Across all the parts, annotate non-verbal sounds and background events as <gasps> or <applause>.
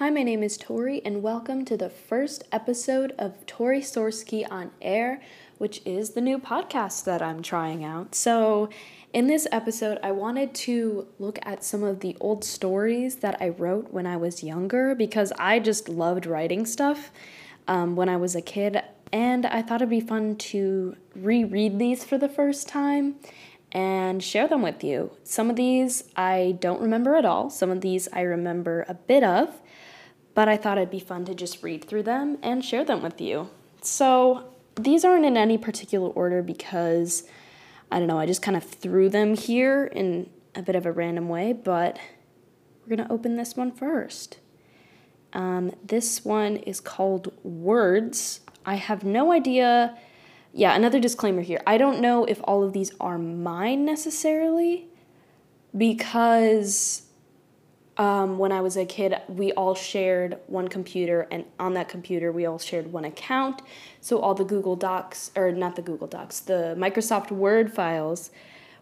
Hi, my name is Tori, and welcome to the first episode of Tori Sorsky on Air, which is the new podcast that I'm trying out. So, in this episode, I wanted to look at some of the old stories that I wrote when I was younger because I just loved writing stuff um, when I was a kid, and I thought it'd be fun to reread these for the first time and share them with you. Some of these I don't remember at all, some of these I remember a bit of but I thought it'd be fun to just read through them and share them with you. So these aren't in any particular order because I don't know, I just kind of threw them here in a bit of a random way, but we're going to open this one first. Um, this one is called Words. I have no idea. Yeah, another disclaimer here. I don't know if all of these are mine necessarily because um, when I was a kid, we all shared one computer, and on that computer, we all shared one account. So all the Google Docs, or not the Google Docs, the Microsoft Word files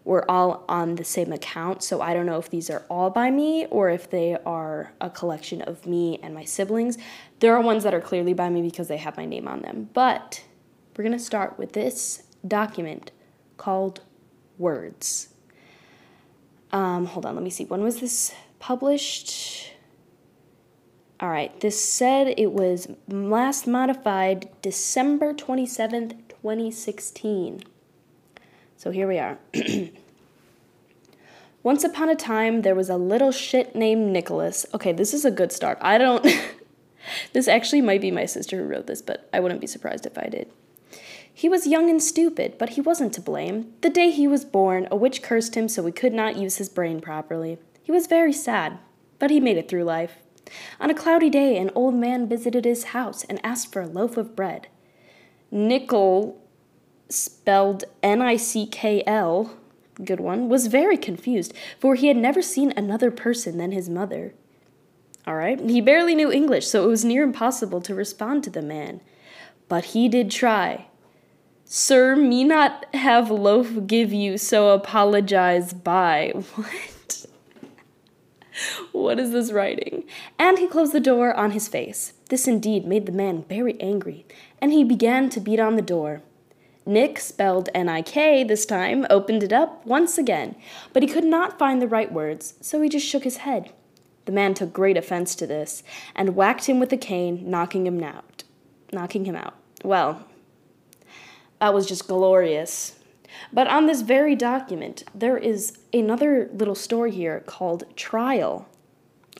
were all on the same account. So I don't know if these are all by me or if they are a collection of me and my siblings. There are ones that are clearly by me because they have my name on them. But we're going to start with this document called Words. Um, hold on, let me see. When was this published. All right, this said it was last modified December 27th, 2016. So here we are. <clears throat> Once upon a time, there was a little shit named Nicholas. Okay, this is a good start. I don't. <laughs> this actually might be my sister who wrote this, but I wouldn't be surprised if I did. He was young and stupid, but he wasn't to blame. The day he was born, a witch cursed him so he could not use his brain properly. He was very sad, but he made it through life. On a cloudy day, an old man visited his house and asked for a loaf of bread. Nickel, spelled N I C K L, good one, was very confused, for he had never seen another person than his mother. All right, he barely knew English, so it was near impossible to respond to the man. But he did try. Sir, me not have loaf give you, so apologize by. <laughs> What? What is this writing? And he closed the door on his face. This indeed made the man very angry, and he began to beat on the door. Nick, spelled N I K this time, opened it up once again, but he could not find the right words, so he just shook his head. The man took great offense to this, and whacked him with a cane, knocking him out. Knocking him out. Well, that was just glorious. But on this very document, there is another little story here called Trial.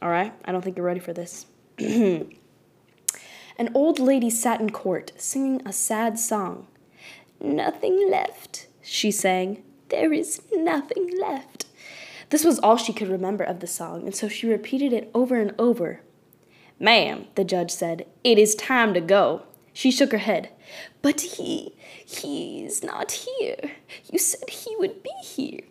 All right, I don't think you're ready for this. <clears throat> An old lady sat in court singing a sad song. Nothing left, she sang. There is nothing left. This was all she could remember of the song, and so she repeated it over and over. Ma'am, the judge said, it is time to go. She shook her head. But he, he's not here. You said he would be here.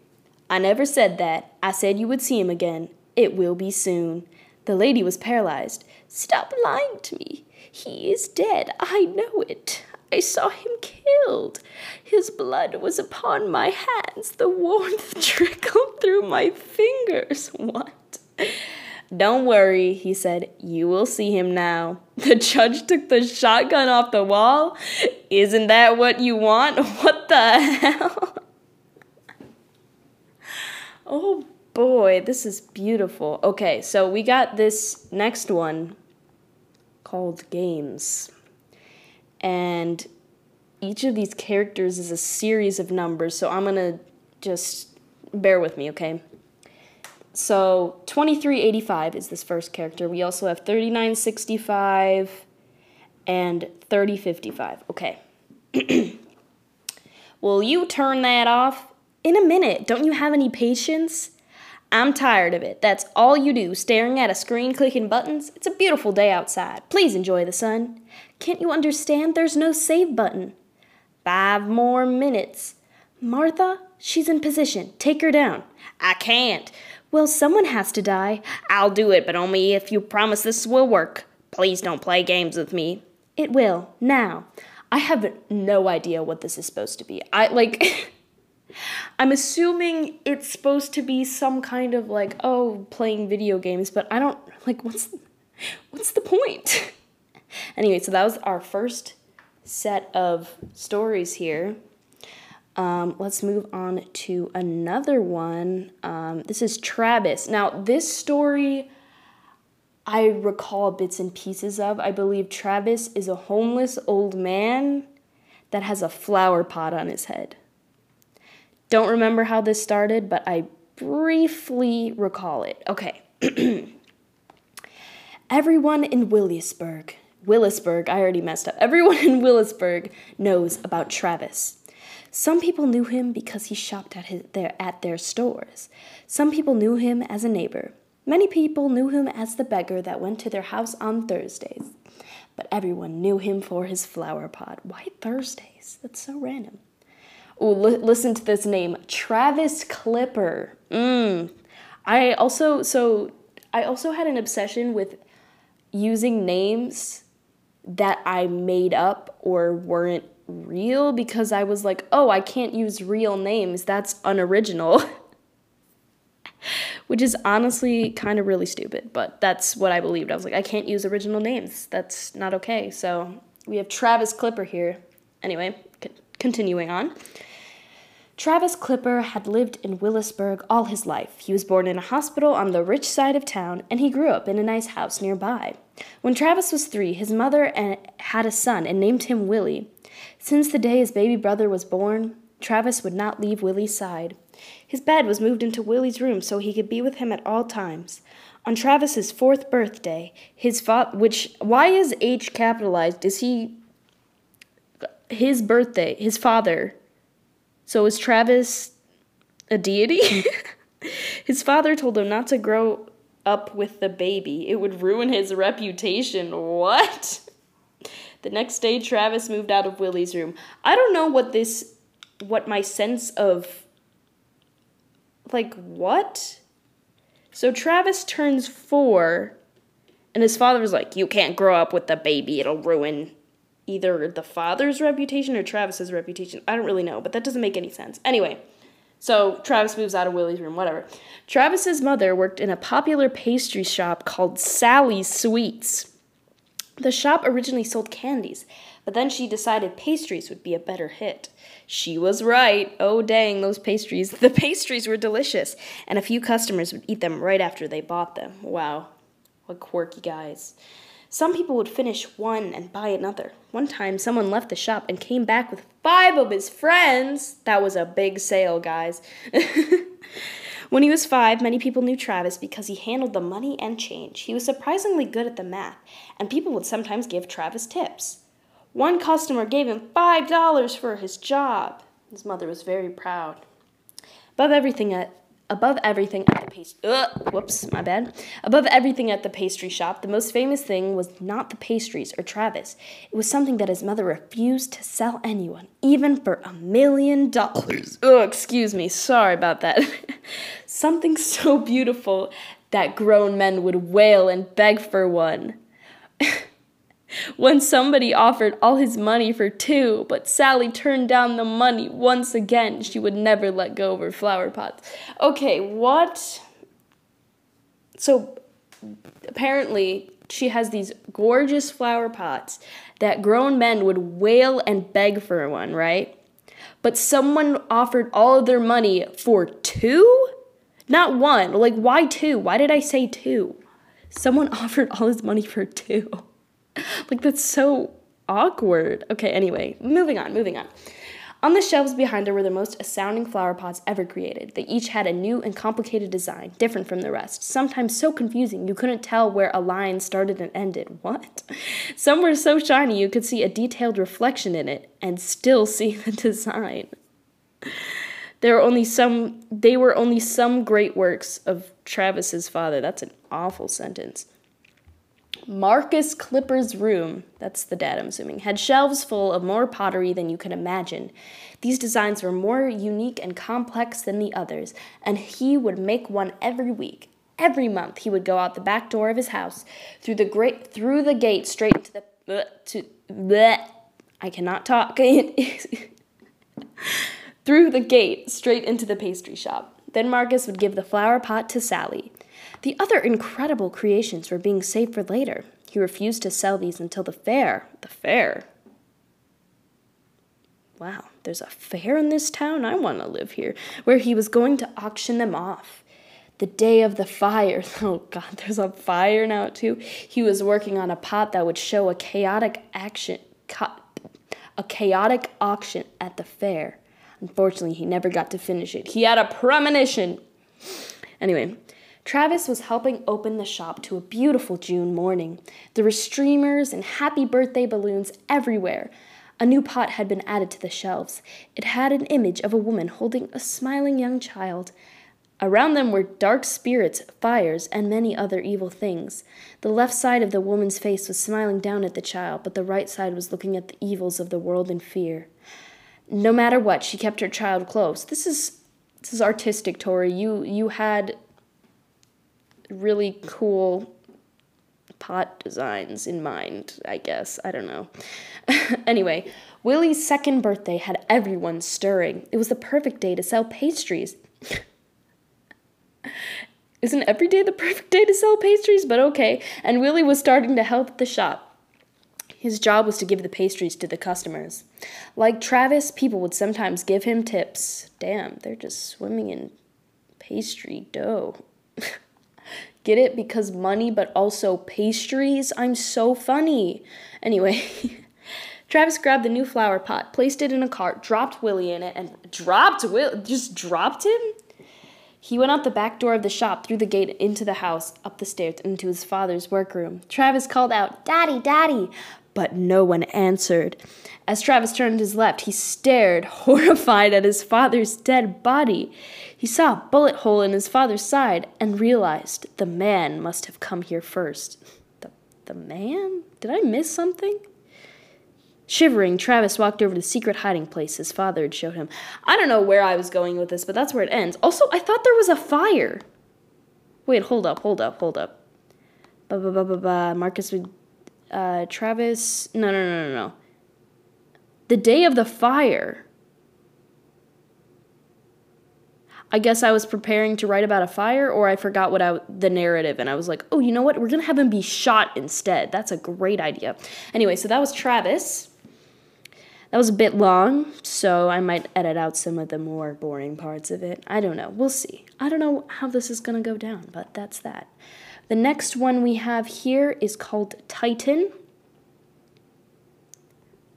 I never said that. I said you would see him again. It will be soon. The lady was paralyzed. Stop lying to me. He is dead. I know it. I saw him killed. His blood was upon my hands. The warmth <laughs> trickled through my fingers. What? Don't worry, he said. You will see him now. <laughs> The judge took the shotgun off the wall. Isn't that what you want? <laughs> What the hell? <laughs> oh boy, this is beautiful. Okay, so we got this next one called Games. And each of these characters is a series of numbers, so I'm gonna just bear with me, okay? So 2385 is this first character. We also have 3965 and 3055. Okay. <clears throat> Will you turn that off? In a minute. Don't you have any patience? I'm tired of it. That's all you do, staring at a screen clicking buttons. It's a beautiful day outside. Please enjoy the sun. Can't you understand? There's no save button. Five more minutes. Martha, she's in position. Take her down. I can't. Well, someone has to die. I'll do it, but only if you promise this will work. Please don't play games with me. It will. Now. I have no idea what this is supposed to be. I like <laughs> I'm assuming it's supposed to be some kind of like oh, playing video games, but I don't like what's What's the point? <laughs> anyway, so that was our first set of stories here. Um, let's move on to another one. Um, this is Travis. Now, this story I recall bits and pieces of. I believe Travis is a homeless old man that has a flower pot on his head. Don't remember how this started, but I briefly recall it. Okay. <clears throat> Everyone in Williamsburg, Willisburg, I already messed up. Everyone in Willisburg knows about Travis. Some people knew him because he shopped at, his, their, at their stores. Some people knew him as a neighbor. Many people knew him as the beggar that went to their house on Thursdays. But everyone knew him for his flower pot. Why Thursdays? That's so random. Oh, li- listen to this name Travis Clipper. Mm. I also, so, I also had an obsession with using names that I made up or weren't real because I was like, oh, I can't use real names. That's unoriginal. <laughs> Which is honestly kind of really stupid, but that's what I believed. I was like, I can't use original names. That's not okay. So we have Travis Clipper here. Anyway, c- continuing on. Travis Clipper had lived in Willisburg all his life. He was born in a hospital on the rich side of town, and he grew up in a nice house nearby. When Travis was three, his mother eh, had a son and named him Willie. Since the day his baby brother was born, Travis would not leave Willie's side. His bed was moved into Willie's room so he could be with him at all times. On Travis's fourth birthday, his father, which why is H capitalized? Is he his birthday? His father so is Travis a deity? Hmm. <laughs> his father told him not to grow up with the baby. It would ruin his reputation. What? The next day, Travis moved out of Willie's room. I don't know what this, what my sense of, like, what? So Travis turns four, and his father was like, You can't grow up with the baby, it'll ruin either the father's reputation or Travis's reputation. I don't really know, but that doesn't make any sense. Anyway, so Travis moves out of Willie's room, whatever. Travis's mother worked in a popular pastry shop called Sally's Sweets. The shop originally sold candies, but then she decided pastries would be a better hit. She was right. Oh, dang, those pastries. <laughs> The pastries were delicious, and a few customers would eat them right after they bought them. Wow, what quirky guys. Some people would finish one and buy another. One time, someone left the shop and came back with five of his friends. That was a big sale, guys. <laughs> when he was five, many people knew Travis because he handled the money and change. He was surprisingly good at the math, and people would sometimes give Travis tips. One customer gave him $5 for his job. His mother was very proud. Above everything, at above everything at the pastry whoops my bad. Above everything at the pastry shop the most famous thing was not the pastries or travis. It was something that his mother refused to sell anyone even for a million dollars. <clears throat> Oh excuse me sorry about that. <laughs> Something so beautiful that grown men would wail and beg for one <laughs> when somebody offered all his money for two, but Sally turned down the money once again. She would never let go of her flower pots. Okay, what? So apparently, she has these gorgeous flower pots that grown men would wail and beg for one, right? But someone offered all of their money for two? Not one. Like, why two? Why did I say two? Someone <laughs> offered all his money for two. <laughs> like that's so awkward. Okay, anyway, moving on, moving on. On the shelves behind her were the most astounding flower pots ever created. They each had a new and complicated design, different from the rest, sometimes so confusing you couldn't tell where a line started and ended. What? <laughs> Some were so shiny you could see a detailed reflection in it and still <laughs> see the design. There were only some they were only some great works of Travis's father. That's an awful sentence. Marcus Clipper's room, that's the dad I'm assuming, had shelves full of more pottery than you could imagine. These designs were more unique and complex than the others, and he would make one every week. Every month he would go out the back door of his house, through the great through the gate straight into the to bleh, I cannot talk. <laughs> through the gate straight into the pastry shop. Then Marcus would give the flower pot to Sally. The other incredible creations were being saved for later. He refused to sell these until the fair. The fair? Wow, there's a fair in this town? I want to live here. Where he was going to auction them off. The day of the fire. <laughs> Oh god, there's a fire now too. He was working on a pot that would show a chaotic action a chaotic auction at the fair. Unfortunately, he never got to finish it. He had a premonition. Anyway, Travis was helping open the shop to a beautiful June morning. There were streamers and happy birthday balloons everywhere. A new pot had been added to the shelves. It had an image of a woman holding a smiling young child. Around them were dark spirits, fires, and many other evil things. The left side of the woman's face was smiling down at the child, but the right side was looking at the evils of the world in fear. No matter what, she kept her child close. This is this is artistic, Tori. You you had really cool pot designs in mind, I guess. I don't know. <laughs> anyway, Willie's second birthday had everyone stirring. It was the perfect day to sell pastries. <laughs> Isn't every day the perfect day to sell pastries? But okay. And Willie was starting to help the shop. His job was to give the pastries to the customers. Like Travis, people would sometimes give him tips. Damn, they're just swimming in pastry dough. <laughs> Get it? Because money, but also pastries? I'm so funny. Anyway, <laughs> Travis grabbed the new flower pot, placed it in a cart, dropped Willie in it, and dropped Will just dropped him? He went out the back door of the shop, through the gate, into the house, up the stairs, into his father's workroom. Travis called out, Daddy, Daddy! But no one answered. As Travis turned his left, he stared, <laughs> horrified, at his father's dead body. He saw a bullet hole in his father's side and realized the man must have come here first. The, the man? Did I miss something? Shivering, Travis walked over to the secret hiding place his father had showed him. I don't know where I was going with this, but that's where it ends. Also, I thought there was a fire. Wait, hold up, hold up, hold up. Ba ba ba ba ba. Marcus would. Uh, Travis. No, no, no, no, no. The day of the fire. I guess I was preparing to write about a fire, or I forgot what I the narrative, and I was like, oh, you know what? We're gonna have him be shot instead. That's a great idea. Anyway, so that was Travis. That was a bit long, so I might edit out some of the more boring parts of it. I don't know. We'll see. I don't know how this is gonna go down, but that's that. The next one we have here is called Titan.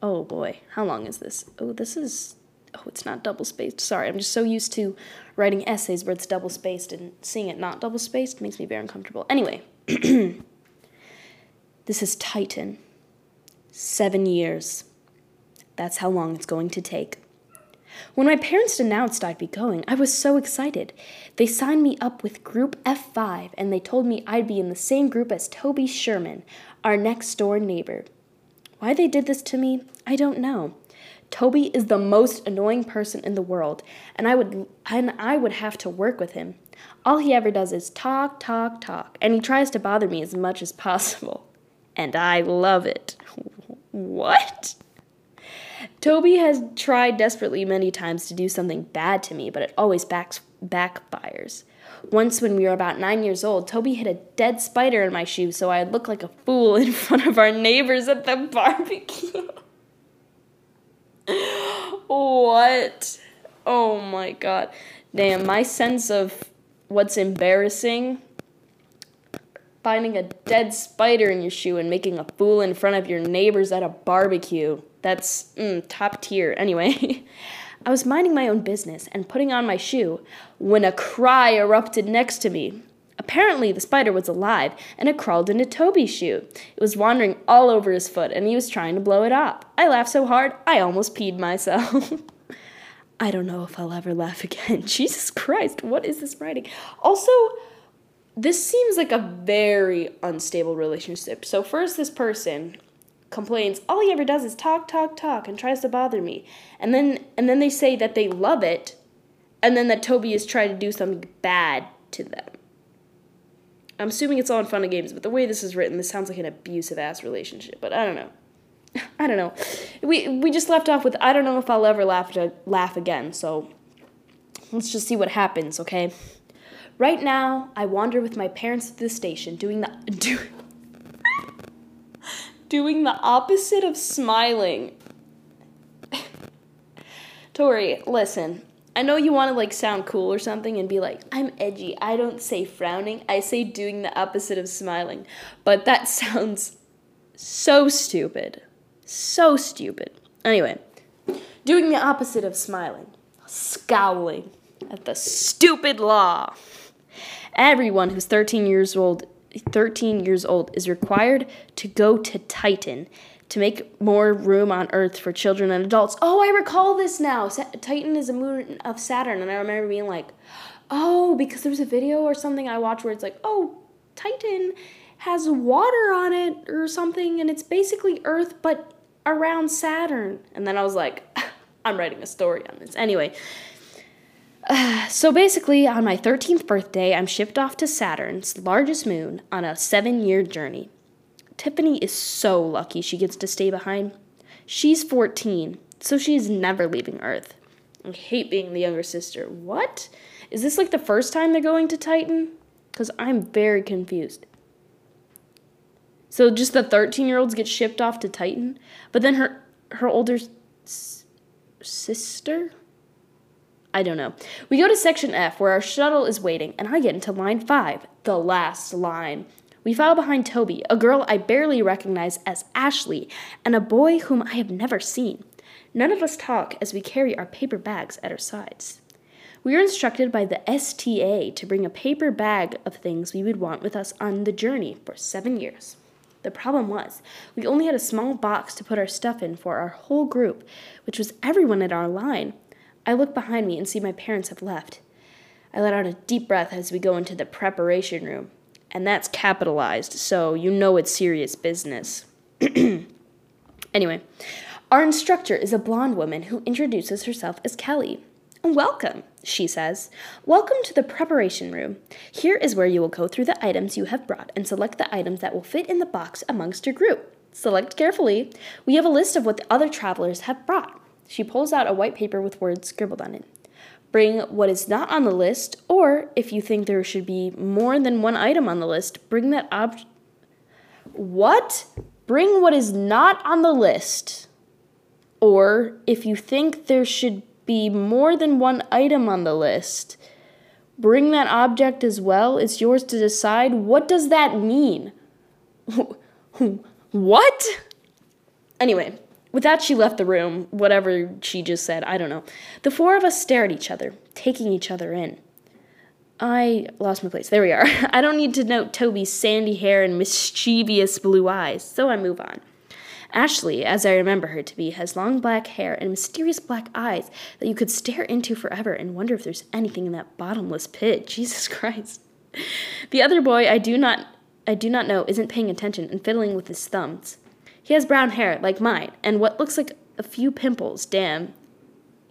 Oh boy, how long is this? Oh, this is oh, it's not double spaced. Sorry, I'm just so used to writing essays where it's double spaced and seeing it not double spaced makes me very uncomfortable. Anyway, <clears throat> this is Titan. Seven years. That's how long it's going to take. When my parents announced I'd be going, I was so excited. They signed me up with Group F5 and they told me I'd be in the same group as Toby Sherman, our next door neighbor. Why they did this to me, I don't know. Toby is the most annoying person in the world, and I would and I would have to work with him. All he ever does is talk, talk, talk, and he tries to bother me as much as possible. And I love it. <laughs> what? Toby has tried desperately many times to do something bad to me, but it always backs, backfires. Once, when we were about nine years old, Toby hid a dead spider in my shoe so I'd look like a fool <laughs> in front of our neighbors at the barbecue. <laughs> what? Oh my god. Damn, my sense of what's embarrassing finding a dead spider in your shoe and making a fool in front of your neighbors at a barbecue. That's mm, top tier. Anyway, <laughs> I was minding my own business and putting on my shoe when a cry erupted next to me. Apparently, the spider was alive and it crawled into Toby's shoe. It was wandering all over his foot and he was trying to blow it up. I laughed so hard, I almost peed myself. <laughs> I don't know if I'll ever laugh again. <laughs> Jesus Christ, what is this writing? Also, this seems like a very unstable relationship. So, first, this person complains all he ever does is talk talk talk and tries to bother me and then and then they say that they love it and then that toby is trying to do something bad to them I'm assuming it's all in fun and games, but the way this is written, this sounds like an abusive ass relationship. But I don't know. <laughs> I don't know. We we just left off with I don't know if I'll ever laugh laugh again. So let's just see what happens, okay? Right now, I wander with my parents to the station, doing the <laughs> do, doing the opposite of smiling. <laughs> Tori, listen. I know you want to like sound cool or something and be like, I'm edgy. I don't say frowning. I say doing the opposite of smiling. But that <laughs> sounds so stupid. So stupid. Anyway, doing the opposite of smiling, scowling at the stupid law. Everyone who's 13 years old 13 years old is required to go to Titan to make more room on Earth for children and adults. Oh, I recall this now. Sa- Titan is a moon of Saturn, and I remember being like, oh, because there was a video or something I watched where it's like, oh, Titan has water on it or something, and it's basically Earth, but around Saturn. And then I was like, <laughs> I'm writing a story on this. Anyway, <sighs> so basically, on my 13th birthday, I'm shipped off to Saturn's largest moon on a seven year journey. Tiffany is so lucky she gets to stay behind. She's 14, so she is never leaving Earth. I hate being the younger sister. What? Is this like the first time they're going to Titan? Because I'm very confused. So just the 13 year olds get shipped off to Titan, but then her her older s- sister? I don't know. We go to section F where our shuttle is waiting, and I get into line 5, the last line. We file behind Toby, a girl I barely recognize as Ashley, and a boy whom I have never seen. None of us talk as we carry our paper bags at our sides. We are instructed by the STA to bring a paper bag of things we would want with us on the journey for seven years. The problem was, we only had a small box to put our stuff in for our whole group, which was everyone in our line. I look behind me and see my parents have left. I let out a deep breath as we go into the preparation room and that's capitalized, so you know it's serious business. <clears throat> anyway, our instructor is a blonde woman who introduces herself as Kelly. Welcome, she says. Welcome to the preparation room. Here is where you will go through the items you have brought and select the items that will fit in the box amongst your group. Select carefully. We have a list of what the other travelers have brought. She pulls out a white paper with words scribbled on it. Bring what is not on the list, or if you think there should be more than one item on the list, bring that ob. What? Bring what is not on the list. Or if you think there should be more than one item on the list, bring that object as well. It's yours to decide. What does that mean? <laughs> what? Anyway, with that, she left the room, whatever she just said, I don't know. The four of us stare at each other, taking each other in. I lost my place. There we are. <laughs> I don't need to note Toby's sandy hair and mischievous blue eyes, so I move on. Ashley, as I remember her to be, has long black hair and mysterious black eyes that you could stare into forever and wonder if there's anything in that bottomless pit. <laughs> Jesus Christ. The other boy I do not I do not know isn't paying attention and fiddling with his thumbs. He has brown hair, like mine, and what looks like a few pimples. Damn.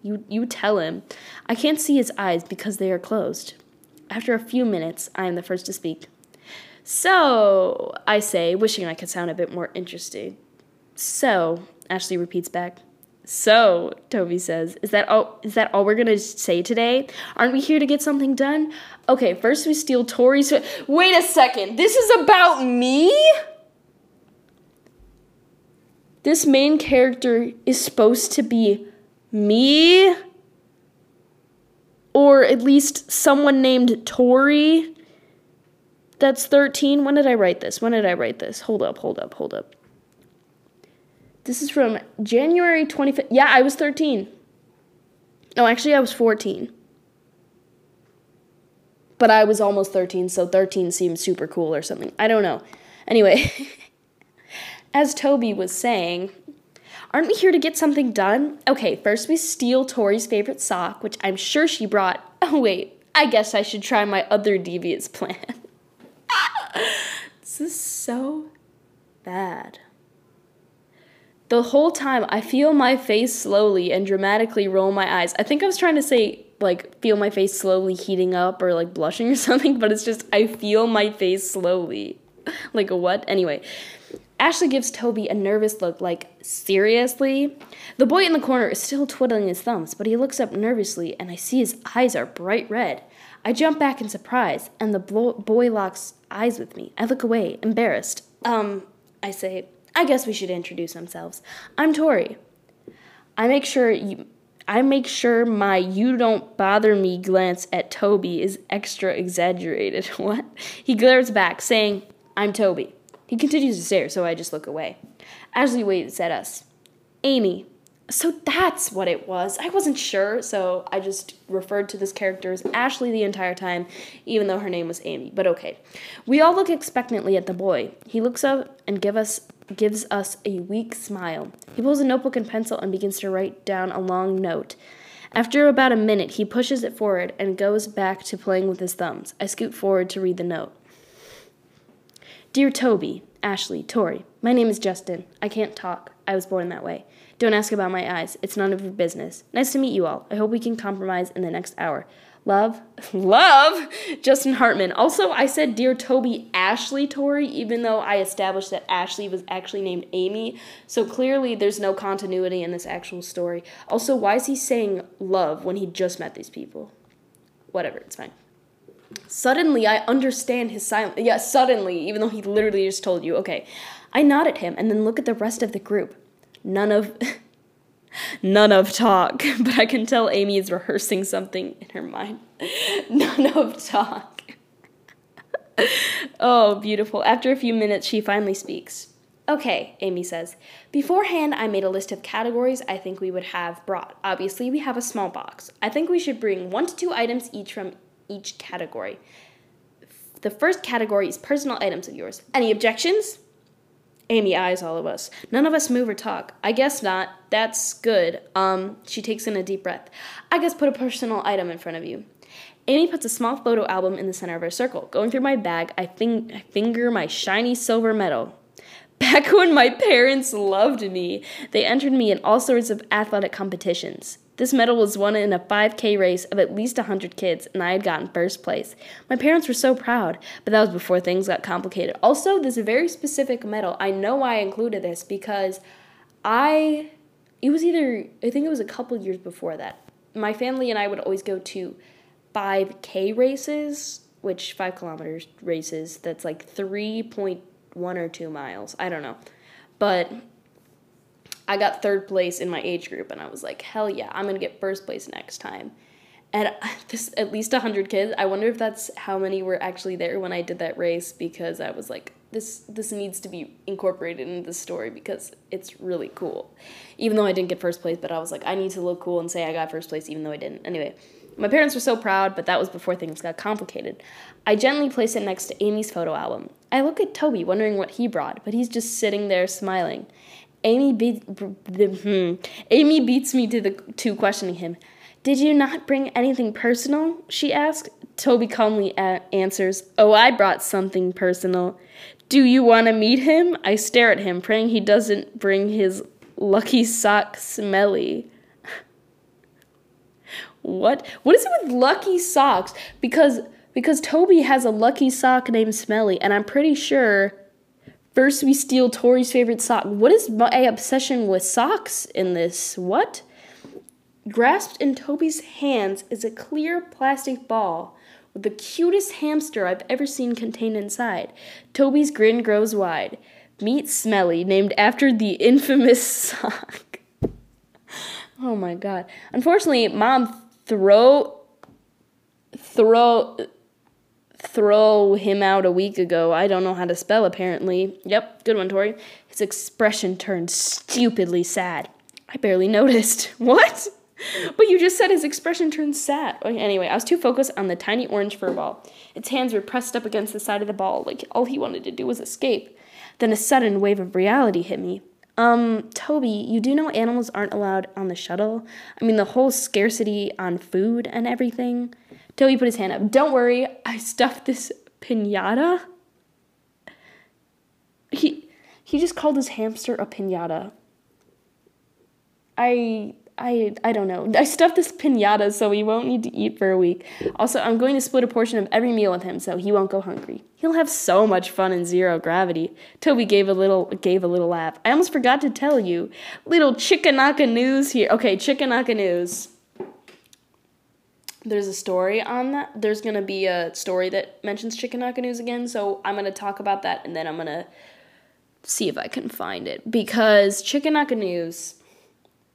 You, you tell him. I can't see his eyes because they are closed. After a few minutes, I am the first to speak. So, I say, wishing I could sound a bit more interesting. So, Ashley repeats back. So, Toby says, is that all is that all we're gonna say today? Aren't we here to get something done? Okay, first we steal Tori's Wait a second, this is about me? This main character is supposed to be me? Or at least someone named Tori? That's 13 when did i write this? When did i write this? Hold up hold up hold up. This is from january 25th yeah i was 13 no actually i was 14 but i was almost 13 so 13 seems super cool or something. I don't know. Anyway <laughs> as Toby was saying, aren't we here to get something done? Okay, first we steal Tori's favorite sock, which I'm sure she brought. <laughs> Oh, wait, I guess I should try my other devious plan. <laughs> this is so bad. The whole time, I feel my face slowly and dramatically roll my eyes. I think I was trying to say, like, feel my face slowly heating up or, like, blushing or <laughs> something, but it's just, I feel my face slowly. like, what? Anyway, Ashley gives Toby a nervous look, like, seriously? The boy in the corner is still twiddling his thumbs, but he looks up nervously, and I see his eyes are bright red. I jump back in surprise, and the boy locks eyes with me. I look away, embarrassed. Um, I say, I guess we should introduce ourselves. I'm Tori. I make sure you. I make sure my you don't bother me glance at Toby is extra exaggerated. <laughs> what? He glares back, saying, I'm Toby. He continues to stare, so I just look away. Ashley waits at us. Amy, so that's what it was. I wasn't sure, so I just referred to this character as Ashley the entire time, even though her name was Amy. But okay. We all look expectantly at the boy. He looks up and give us gives us a weak smile. He pulls a notebook and pencil and begins to write down a long note. After about a minute, he pushes it forward and goes back to playing with his thumbs. I scoot forward to read the note. Dear Toby, Ashley, Tori, my name is Justin. I can't talk. I was born that way. Don't ask about my eyes. It's none of your business. Nice to meet you all. I hope we can compromise in the next hour. Love, <laughs> love, Justin Hartman. Also, I said Dear Toby Ashley Tori, even though I established that Ashley was actually named Amy. So clearly, there's no continuity in this actual story. Also, why is he saying love when he just met these people? Whatever, it's fine. Suddenly, I understand his silence. Yeah, suddenly, even though he literally just told you. Okay. I nod at him and then look at the rest of the group. None of. <laughs> none of talk, <laughs> but I can tell Amy is rehearsing something in her mind. <laughs> none of talk. oh, beautiful. After a few minutes, she finally speaks. Okay, Amy says. Beforehand, I made a list of categories I think we would have brought. Obviously, we have a small box. I think we should bring one to two items each from each category. The first category is personal items of yours. Any objections? Amy eyes all of us. None of us move or talk. I guess not. That's good. Um, she takes in a deep breath. I guess put a personal item in front of you. Amy puts a small photo album in the center of her circle. Going through my bag, I, fing- I finger my shiny silver medal. Back when my parents loved me, they entered me in all sorts of athletic competitions. This medal was won in a 5K race of at least 100 kids, and I had gotten first place. My parents were so proud, but that was before things got complicated. Also, this very specific medal, I know I included this because I, it was either, I think it was a couple years before that. My family and I would always go to 5K races, which 5 kilometers races, that's like 3.1 or 2 miles. I don't know. But I got third place in my age group, and I was like, hell yeah, I'm gonna get first place next time. And <laughs> this at least 100 kids. I wonder if that's how many were actually there when I did that race because I was like, this this needs to be incorporated into the story because it's really cool. Even though I didn't get first place, but I was like, I need to look cool and say I got first place even though I didn't. Anyway, my parents were so proud, but that was before things got complicated. I gently place it next to Amy's photo album. I look at Toby, wondering what he brought, but he's just sitting there smiling. Amy beat hmm, Amy beats me to the to questioning him. Did you not bring anything personal? She asked. Toby calmly a- answers, "Oh, I brought something personal. Do you want to meet him?" I stare at him, praying he doesn't bring his lucky sock smelly. what? What is it with lucky socks? Because because Toby has a lucky sock named Smelly, and I'm pretty sure First, we steal Tori's favorite sock. What is my obsession with socks in this? What? Grasped in Toby's hands is a clear plastic ball with the cutest hamster I've ever seen contained inside. Toby's grin grows wide. Meet Smelly, named after the infamous <laughs> sock. oh my god. Unfortunately, mom throw throw throw him out a week ago. I don't know how to spell, apparently. Yep, good one, Tori. His expression turned stupidly sad. I barely noticed. <laughs> What? But you just said his expression turned sad. Anyway, I was too focused on the tiny orange fur ball. Its hands were pressed up against the side of the ball, like all he wanted to do was escape. Then a sudden wave of reality hit me. Um, Toby, you do know animals aren't allowed on the shuttle? I mean, the whole scarcity on food and everything. Toby put his hand up. Don't worry, I stuffed this pinata. He he just called his hamster a pinata. I I I don't know. I stuffed this pinata so he won't need to eat for a week. Also, I'm going to split a portion of every meal with him so he won't go hungry. He'll have so much fun in zero gravity. Toby gave a little gave a little laugh. I almost forgot to tell you. Little chickanaka news here. Okay, chickanaka news. There's a story on that. There's gonna be a story that mentions Chickenaka News again, so I'm gonna talk about that and then I'm gonna see if I can find it because Chickenaka News.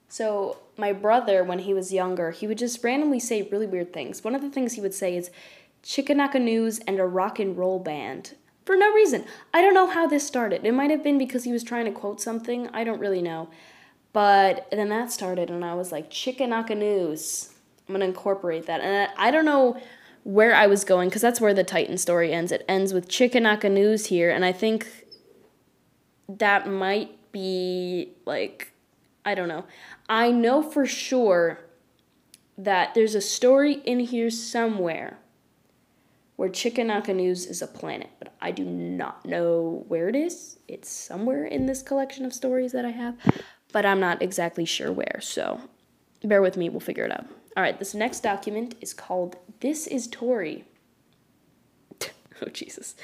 So my brother, when he was younger, he would just randomly say really weird things. One of the things he would say is Chickenaka News and a rock and roll band for no reason. I don't know how this started. It might have been because he was trying to quote something. I don't really know. But then that started, and I was like, Chickenaka News. I'm to incorporate that. And I don't know where I was going because that's where the Titan story ends. It ends with Chickenaka News here, and I think that might be like, I don't know. I know for sure that there's a story in here somewhere where Chickenaka News is a planet, but I do not know where it is. It's somewhere in this collection of stories that I have, but I'm not exactly sure where, so bear with me, we'll figure it out. All right, this next document is called This is Tori. <laughs> oh, Jesus.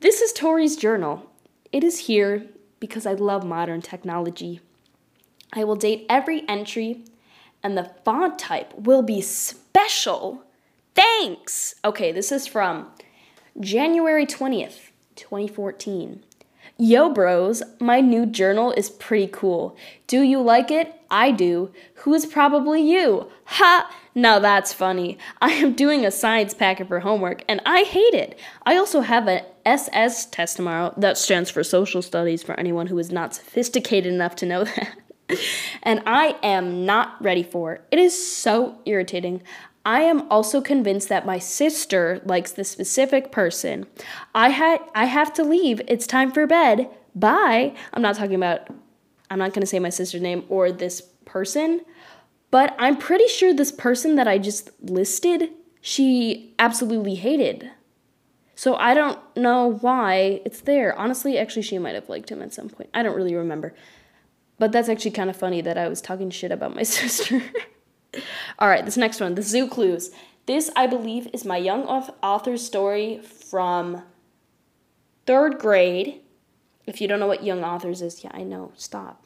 This is Tori's journal. It is here because I love modern technology. I will date every entry, and the font type will be special Thanks! Okay, this is from January 20th, 2014. Yo, bros, my new journal is pretty cool. Do you like it? I do. Who is probably you? Ha! Now that's funny. I am doing a science packet for homework and I hate it. I also have an SS test tomorrow. That stands for social studies for anyone who is not sophisticated enough to know <laughs> that. and I am not ready for it. It is so irritating. I am also convinced that my sister likes this specific person. I had I have to leave. It's time for bed. Bye. I'm not talking about I'm not going to say my sister's name or this person, but I'm pretty sure this person that I just listed, she absolutely hated. So I don't know why it's there. Honestly, actually she might have liked him at some point. I don't really remember. But that's actually kind of funny that I was talking shit about my <laughs> sister. All right, this next one, the zoo clues. This, I believe, is my young author's story from third grade. If you don't know what young authors is, yeah, I know. Stop.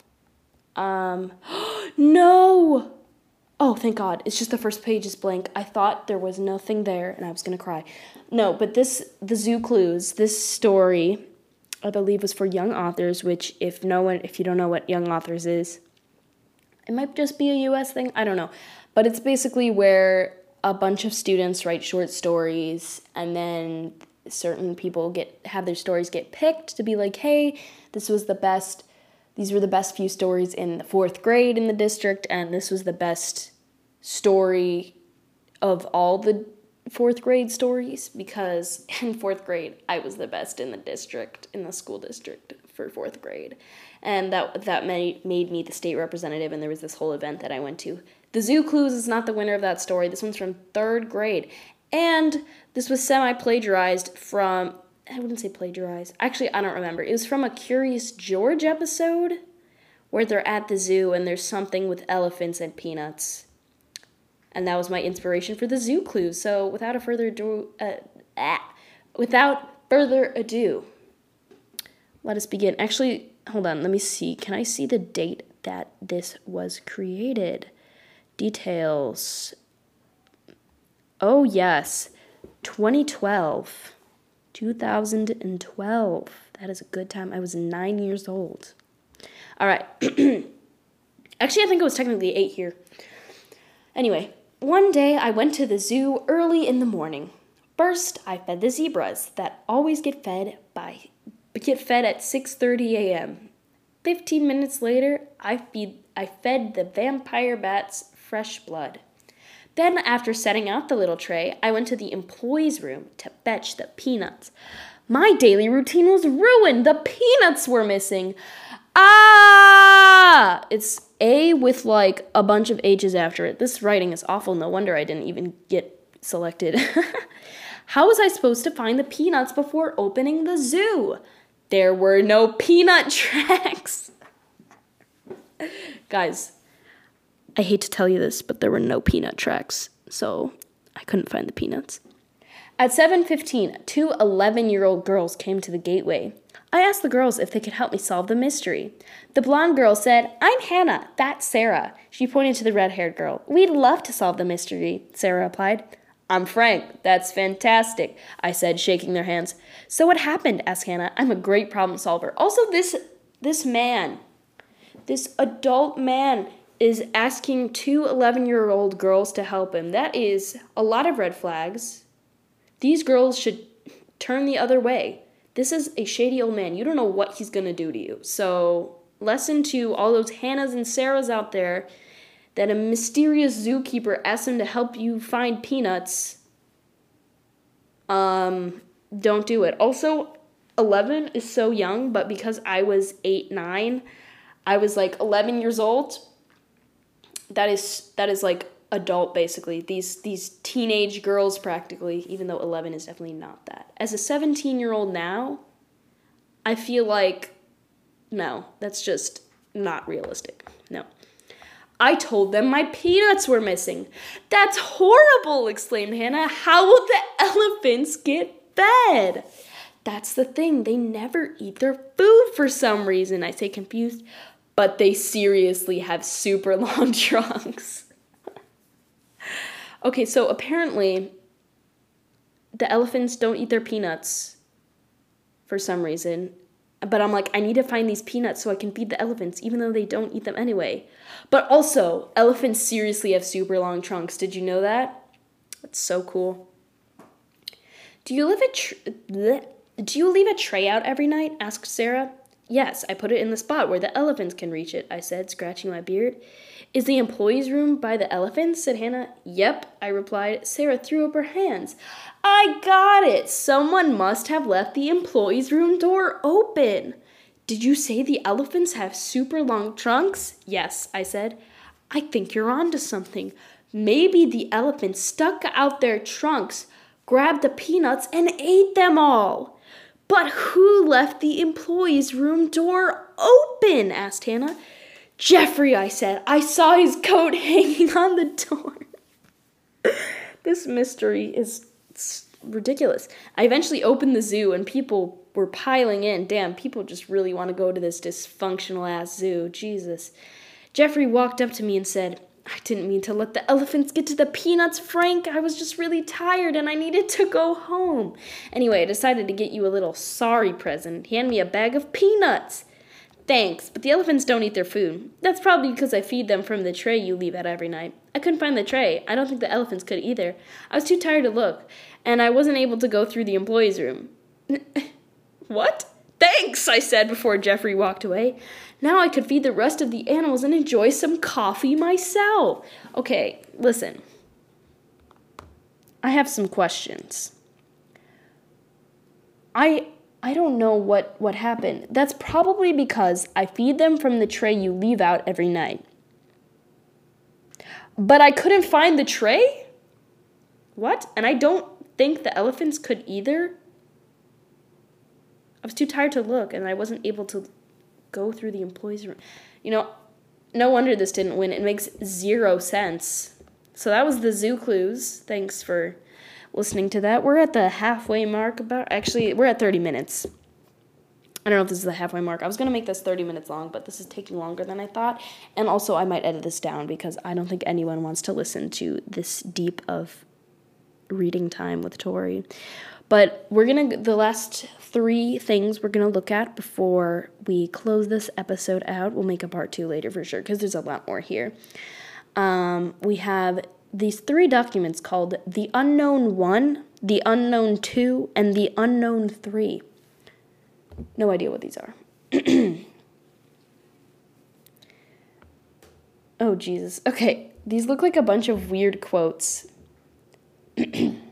Um, <gasps> no. Oh, thank God. It's just the first page is blank. I thought there was nothing there and I was going to cry. No, but this, the zoo clues, this story, I believe was for young authors, which if no one, if you don't know what young authors is, it might just be a US thing. I don't know. But it's basically where a bunch of students write short stories and then certain people get have their stories get picked to be like, "Hey, this was the best these were the best few stories in the 4th grade in the district and this was the best story of all the fourth grade stories because <laughs> in fourth grade I was the best in the district in the school district for fourth grade and that that made made me the state representative and there was this whole event that I went to the Zoo Clues is not the winner of that story. This one's from third grade. And this was semi plagiarized from, I wouldn't say plagiarized. Actually, I don't remember. It was from a Curious George episode where they're at the zoo and there's something with elephants and peanuts. And that was my inspiration for the Zoo Clues. So without a further ado, uh, ah, without further ado, let us begin. Actually, hold on. Let me see. Can I see the date that this was created? Details. Oh, yes. 2012. 2012. That is a good time. I was nine years old. All right. <clears throat> Actually, I think it was technically eight here. Anyway, one day I went to the zoo early in the morning. First, I fed the zebras that always get fed by get fed at 6:30 a.m. 15 minutes later, I feed I fed the vampire bats fresh blood. Then, after setting out the little tray, I went to the employees' room to fetch the peanuts. My daily routine was ruined. The peanuts were missing. Ah! It's A with like a bunch of H's after it. This writing is awful. No wonder I didn't even get selected. <laughs> How was I supposed to find the peanuts before opening the zoo? There were no peanut <laughs> tracks. Guys, I hate to tell you this, but there were no peanut tracks, so I couldn't find the peanuts. At 7:15, two 11-year-old girls came to the gateway. I asked the girls if they could help me solve the mystery. The blonde girl said, I'm Hannah. That's Sarah. She pointed to the red haired girl. We'd love to solve the mystery, Sarah replied. I'm Frank. That's fantastic, I said, shaking their hands. So what happened? asked Hannah. I'm a great problem solver. Also, this this man, this adult man is asking two 11 year old girls to help him. That is a lot of red flags. These girls should turn the other way. This is a shady old man. You don't know what he's going to do to you. So, lesson to all those Hannahs and Sarahs out there that a mysterious zookeeper asked him to help you find peanuts. Um, don't do it. Also, 11 is so young, but because I was 8, 9, I was like 11 years old. That is that is like adult basically. These these teenage girls practically, even though 11 is definitely not that. As a 17-year-old now, I feel like no, that's just not realistic. No. I told them my peanuts were missing. That's horrible, exclaimed Hannah. How will the elephants get fed? That's the thing. They never eat their food for some reason. I say confused, but they seriously have super <laughs> long trunks. okay, so apparently the elephants don't eat their peanuts for some reason. But I'm like, I need to find these peanuts so I can feed the elephants, even though they don't eat them anyway. But also, elephants seriously have super long trunks. Did you know that? That's so cool. Do you a tr- do you leave a tray out every night? asked Sarah. Yes, I put it in the spot where the elephants can reach it, I said, scratching my beard. Is the employees' room by the elephants? said Hannah. Yep, I replied. Sarah threw up her hands. I got it! Someone must have left the employees' room door open. Did you say the elephants have super long trunks? Yes, I said. I think you're onto something. Maybe the elephants stuck out their trunks, grabbed the peanuts, and ate them all. But who left the employee's room door open? asked Hannah. Jeffrey, I said. I saw his coat <laughs> hanging on the door. <laughs> this mystery is ridiculous. I eventually opened the zoo and people were piling in. Damn, people just really want to go to this dysfunctional ass zoo. Jesus. Jeffrey walked up to me and said, I didn't mean to let the elephants get to the peanuts, Frank. I was just really tired and I needed to go home. Anyway, I decided to get you a little sorry present. He handed me a bag of peanuts. Thanks, but the elephants don't eat their food. That's probably because I feed them from the tray you leave out every night. I couldn't find the tray. I don't think the elephants could either. I was too tired to look, and I wasn't able to go through the employees' room. <laughs> what? Thanks, I said before Jeffrey walked away. Now I could feed the rest of the animals and enjoy some coffee myself. Okay, listen. I have some questions. I I don't know what what happened. That's probably because I feed them from the tray you leave out every night. But I couldn't find the tray? What? And I don't think the elephants could either. I was too tired to look and I wasn't able to go through the employees' room. You know, no wonder this didn't win. It makes zero sense. So that was the zoo clues. Thanks for listening to that. We're at the halfway mark about actually we're at 30 minutes. I don't know if this is the halfway mark. I was going to make this 30 minutes long, but this is taking longer than I thought. And also I might edit this down because I don't think anyone wants to listen to this deep of reading time with Tori. But we're going to the last three things we're going to look at before we close this episode out. We'll make a part two later for sure because there's a lot more here. Um, we have these three documents called the Unknown 1, the Unknown 2, and the Unknown 3. No idea what these are. <clears throat> oh, Jesus. Okay, these look like a bunch of weird quotes. <clears throat>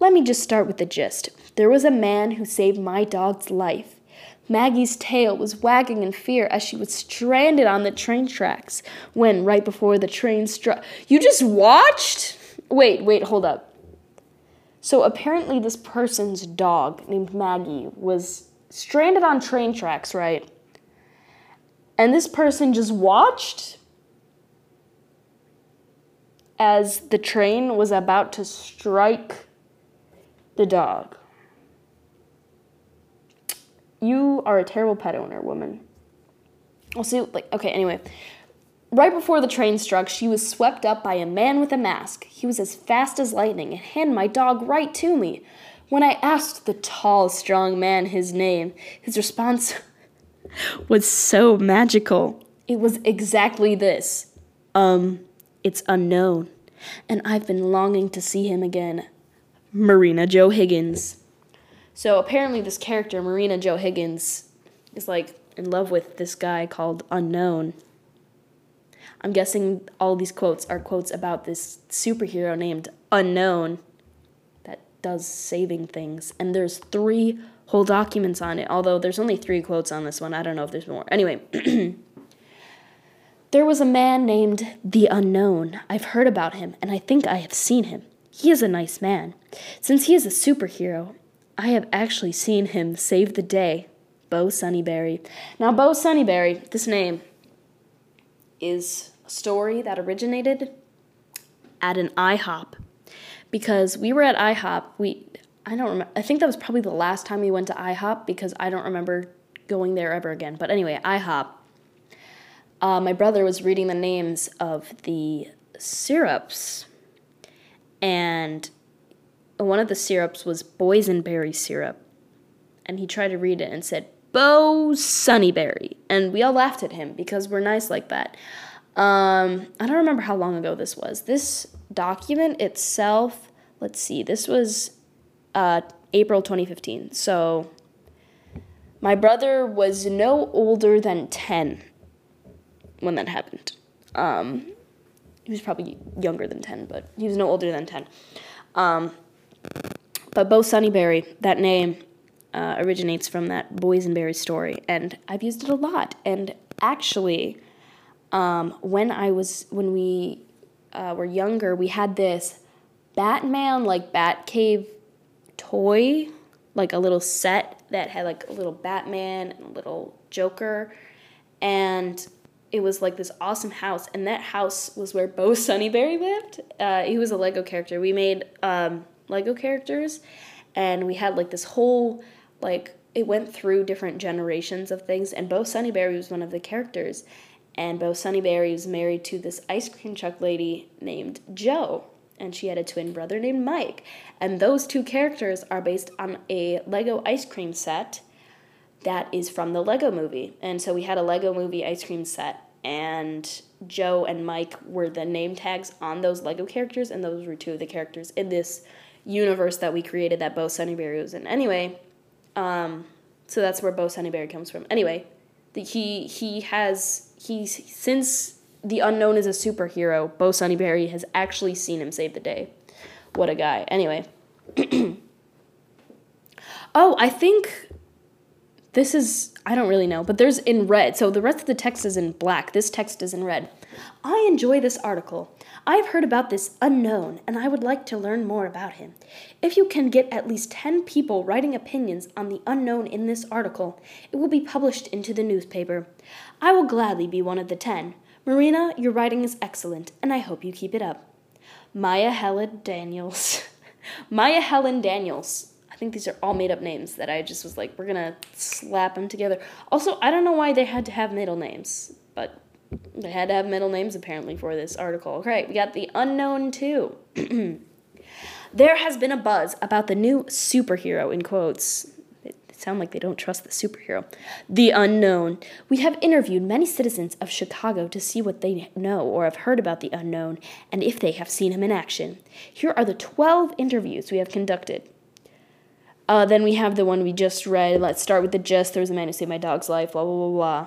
Let me just start with the gist. There was a man who saved my dog's life. Maggie's tail was wagging in fear as she was stranded on the train tracks when, right before the train struck. You just watched? Wait, wait, hold up. So apparently, this person's dog named Maggie was stranded on train tracks, right? And this person just watched as the train was about to strike the dog. You are a terrible pet owner, woman. I'll see. like, okay, anyway. Right before the train struck, she was swept up by a man with a mask. He was as fast as lightning and handed my dog right to me. When I asked the tall, strong man his name, his response <laughs> was so magical. It was exactly this Um, it's unknown, and I've been longing to see him again. Marina Joe Higgins. So apparently, this character, Marina Joe Higgins, is like in love with this guy called Unknown. I'm guessing all these quotes are quotes about this superhero named Unknown that does saving things. And there's three whole documents on it, although there's only three quotes on this one. I don't know if there's more. Anyway, <clears throat> there was a man named The Unknown. I've heard about him, and I think I have seen him. He is a nice man. Since he is a superhero, I have actually seen him save the day. Bo Sunnyberry. Now, Bo Sunnyberry, this name, is a story that originated at an IHOP because we were at IHOP. We I don't remember. I think that was probably the last time we went to IHOP because I don't remember going there ever again. But anyway, IHOP. Uh, my brother was reading the names of the syrups, and one of the syrups was boysenberry syrup, and he tried to read it and said Bo Sunnyberry, and we all laughed at him because we're nice like that. Um, I don't remember how long ago this was. This document itself, let's see, this was uh, April 2015. So my brother was no older than 10 when that happened. Um, he was probably younger than 10, but he was no older than 10. Um, but Bo Sunnyberry, that name uh, originates from that boysenberry story, and I've used it a lot. And actually, um, when I was when we uh, were younger, we had this Batman like Batcave toy, like a little set that had like a little Batman and a little Joker, and it was like this awesome house. And that house was where Bo Sunnyberry lived. Uh, he was a Lego character. We made um, Lego characters, and we had like this whole like it went through different generations of things. And Bo Sunnyberry was one of the characters. And Bo Sunnyberry was married to this ice cream truck lady named Joe and she had a twin brother named Mike. And those two characters are based on a Lego ice cream set that is from the Lego movie. And so we had a Lego movie ice cream set, and Joe and Mike were the name tags on those Lego characters, and those were two of the characters in this universe that we created that Bo Sunnyberry was in. Anyway, um, so that's where Bo Sunnyberry comes from. Anyway, the, he he has he's since the unknown is a superhero. Bo Sunnyberry has actually seen him save the day. What a guy. Anyway. <clears throat> oh, I think this is, I don't really know, but there's in red. So the rest of the text is in black. This text is in red. I enjoy this article. I've heard about this unknown, and I would like to learn more about him. If you can get at least 10 people writing opinions on the unknown in this article, it will be published into the newspaper. I will gladly be one of the 10. Marina, your writing is excellent, and I hope you keep it up. Maya Helen Daniels. <laughs> Maya Helen Daniels. I think these are all made up names that I just was like, we're gonna slap them together. Also, I don't know why they had to have middle names, but they had to have middle names apparently for this article. Okay, we got the unknown too. <clears throat> there has been a buzz about the new superhero in quotes it sound like they don't trust the superhero. The unknown. We have interviewed many citizens of Chicago to see what they know or have heard about the unknown and if they have seen him in action. Here are the 12 interviews we have conducted. Uh, then we have the one we just read. Let's start with the gist. There was a man who saved my dog's life, blah, blah, blah,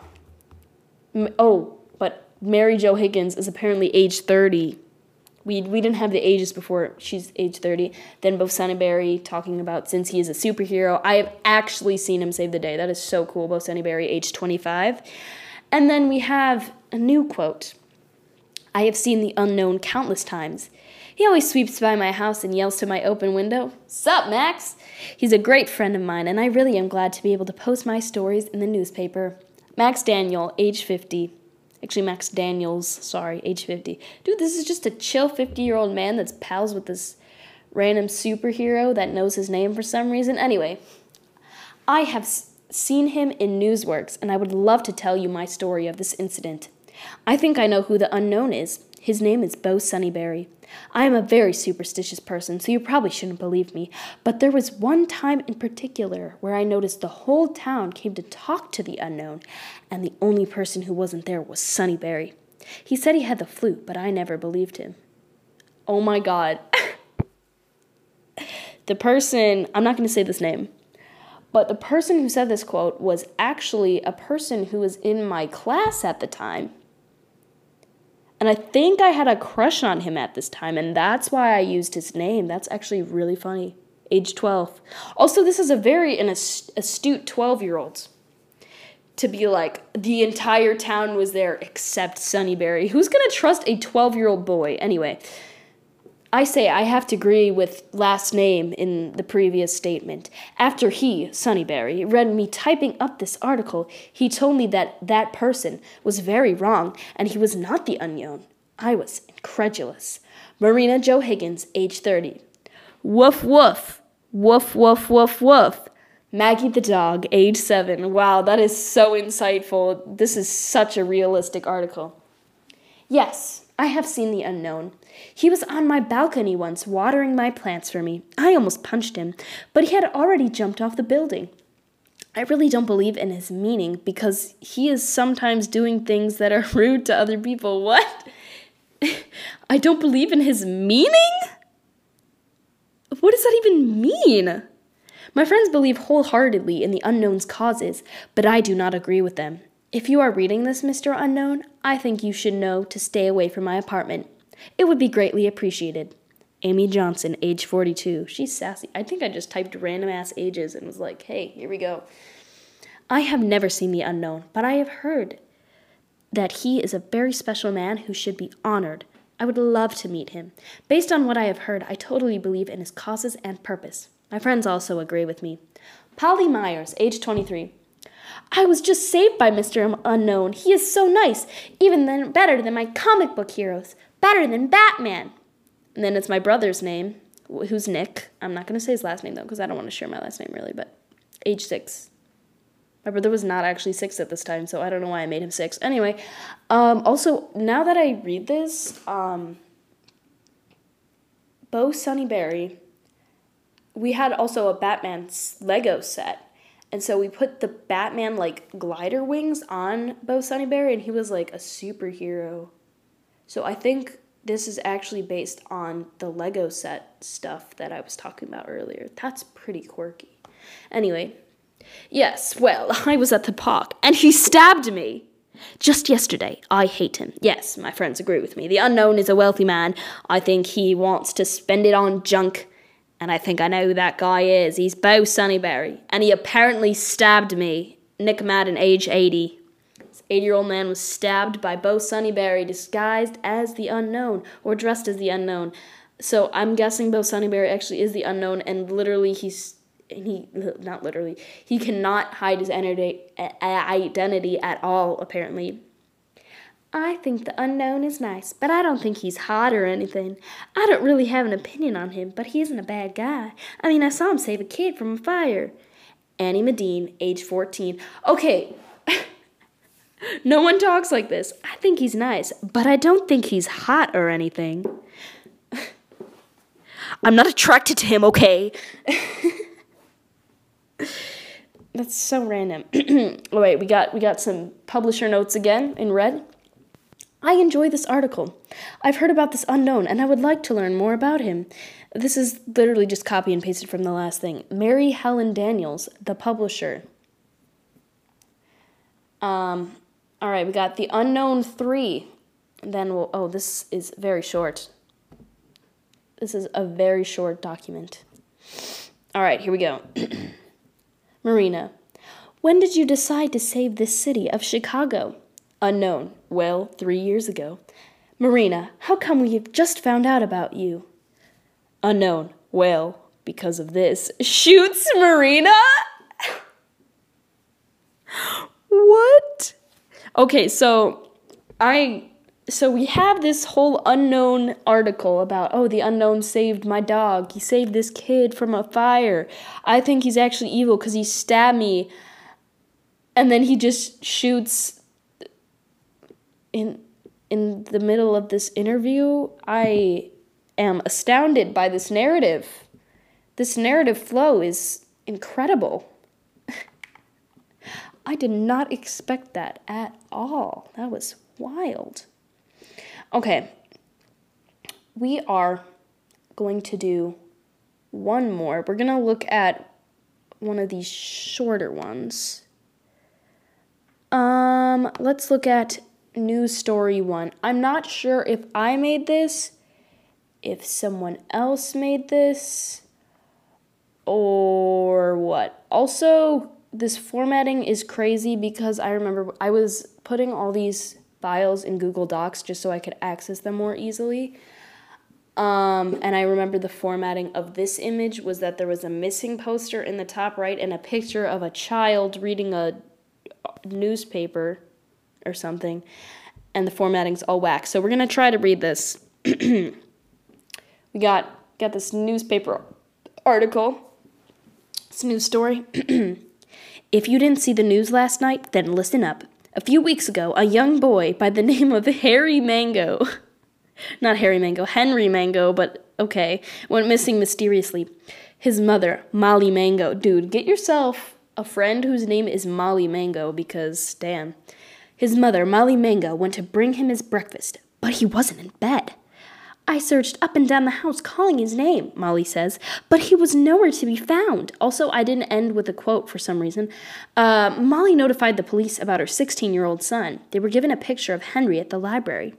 blah. Oh, but Mary Jo Higgins is apparently age 30 we we didn't have the ages before she's age 30 then Bo Sunnyberry talking about since he is a superhero i have actually seen him save the day that is so cool Bo Sunnyberry age 25 and then we have a new quote i have seen the unknown countless times he always sweeps by my house and yells to my open window, Sup, Max? He's a great friend of mine, and I really am glad to be able to post my stories in the newspaper. Max Daniel, age 50. Actually, Max Daniels, sorry, age 50. Dude, this is just a chill 50 year old man that's pals with this random superhero that knows his name for some reason. Anyway, I have seen him in Newsworks, and I would love to tell you my story of this incident. I think I know who the unknown is. His name is Bo Sunnyberry. I am a very superstitious person, so you probably shouldn't believe me, but there was one time in particular where I noticed the whole town came to talk to the unknown, and the only person who wasn't there was Sunnyberry. He said he had the flu, but I never believed him. Oh my god. <laughs> the person, I'm not going to say this name, but the person who said this quote was actually a person who was in my class at the time. And I think I had a crush on him at this time, and that's why I used his name. That's actually really funny. Age 12. Also, this is a very an astute 12 year old. To be like, the entire town was there except Sunnyberry. Who's gonna trust a 12 year old boy? Anyway, I say I have to agree with last name in the previous statement. After he, Sunnyberry, read me typing up this article, he told me that that person was very wrong and he was not the unknown. I was incredulous. Marina Joe Higgins, age 30. Woof woof. Woof woof woof woof. Maggie the dog, age 7. Wow, that is so insightful. This is such a realistic article. Yes, I have seen the unknown. He was on my balcony once, watering my plants for me. I almost punched him, but he had already jumped off the building. I really don't believe in his meaning because he is sometimes doing things that are <laughs> rude to other people. What? <laughs> I don't believe in his meaning? What does that even mean? My friends believe wholeheartedly in the unknown's causes, but I do not agree with them. If you are reading this, Mr. Unknown, I think you should know to stay away from my apartment. It would be greatly appreciated. Amy Johnson, age 42. She's sassy. I think I just typed random ass ages and was like, hey, here we go. I have never seen the unknown, but I have heard that he is a very special man who should be honored. I would love to meet him. Based on what I have heard, I totally believe in his causes and purpose. My friends also agree with me. Polly Myers, age 23. I was just saved by Mr. Unknown. He is so nice, even then better than my comic book heroes better than Batman. And then it's my brother's name, who's Nick. I'm not going to say his last name, though, because I don't want to share my last name, really, but age six. My brother was not actually six at this time, so I don't know why I made him six. Anyway, um, also, now that I read this, um, Bo Sunnyberry, we had also a Batman Lego set. And so we put the Batman like glider wings on Bo Sunnyberry, and he was like a superhero so I think this is actually based on the Lego set stuff that I was talking about earlier. That's pretty quirky. Anyway, yes, well, <laughs> I was at the park and he stabbed me. Just yesterday, I hate him. Yes, my friends agree with me. The unknown is a wealthy man. I think he wants to spend it on junk. And I think I know who that guy is. He's Bo Sunnyberry. And he apparently stabbed me. Nick Madden, age 80. 80 year old man was stabbed by Bo Sunnyberry, disguised as the unknown, or dressed as the unknown. So I'm guessing Bo Sunnyberry actually is the unknown, and literally he's. He not literally. He cannot hide his identity at all. Apparently, I think the unknown is nice, but I don't think he's hot or anything. I don't really have an opinion on him, but he isn't a bad guy. I mean, I saw him save a kid from a fire. Annie Medine, age 14. Okay, <laughs> no one talks like this. I think he's nice, but I don't think he's hot or anything. <laughs> I'm not attracted to him, okay? <laughs> That's so random. <clears throat> oh, wait, we got we got some publisher notes again in red. I enjoy this article. I've heard about this unknown and I would like to learn more about him. This is literally just copy and pasted from the last thing. Mary Helen Daniels, the publisher. Um, all right, we got the unknown three. And then we'll, oh, this is very short. This is a very short document. All right, here we go. <clears throat> Marina, when did you decide to save this city of Chicago? Unknown. Well, three years ago. Marina, how come we have just found out about you? Unknown. Well, because of this. <laughs> Shoots Marina? <laughs> what? Okay, so I so we have this whole unknown article about oh the unknown saved my dog he saved this kid from a fire i think he's actually evil because he stabbed me and then he just shoots in in the middle of this interview. I am astounded by this narrative. This narrative flow is incredible. I did not expect that at all. That was wild. Okay. We are going to do one more. We're going to look at one of these shorter ones. Um, let's look at news story 1. I'm not sure if I made this, if someone else made this, or what. Also, this formatting is crazy because I remember I was putting all these files in Google Docs just so I could access them more easily. Um, and I remember the formatting of this image was that there was a missing poster in the top right and a picture of a child reading a newspaper or something. And the formatting's all whack. So we're gonna try to read this. <clears throat> we got got this newspaper article. It's a news story. <clears throat> if you didn't see the news last night, then listen up. A few weeks ago, a young boy by the <laughs> name of Harry Mango <laughs> not Harry Mango, Henry Mango, but okay, went missing mysteriously. His mother, Molly Mango. Dude, get yourself a friend whose name is Molly Mango because, damn. His mother, Molly Mango, went to bring him his breakfast, but he wasn't in bed. I searched up and down the house calling his name, Molly says, but he was nowhere to be found. Also, I didn't end with a quote for some reason. Uh, Molly notified the police about her 16 year old son. They were given a picture of Henry at the library.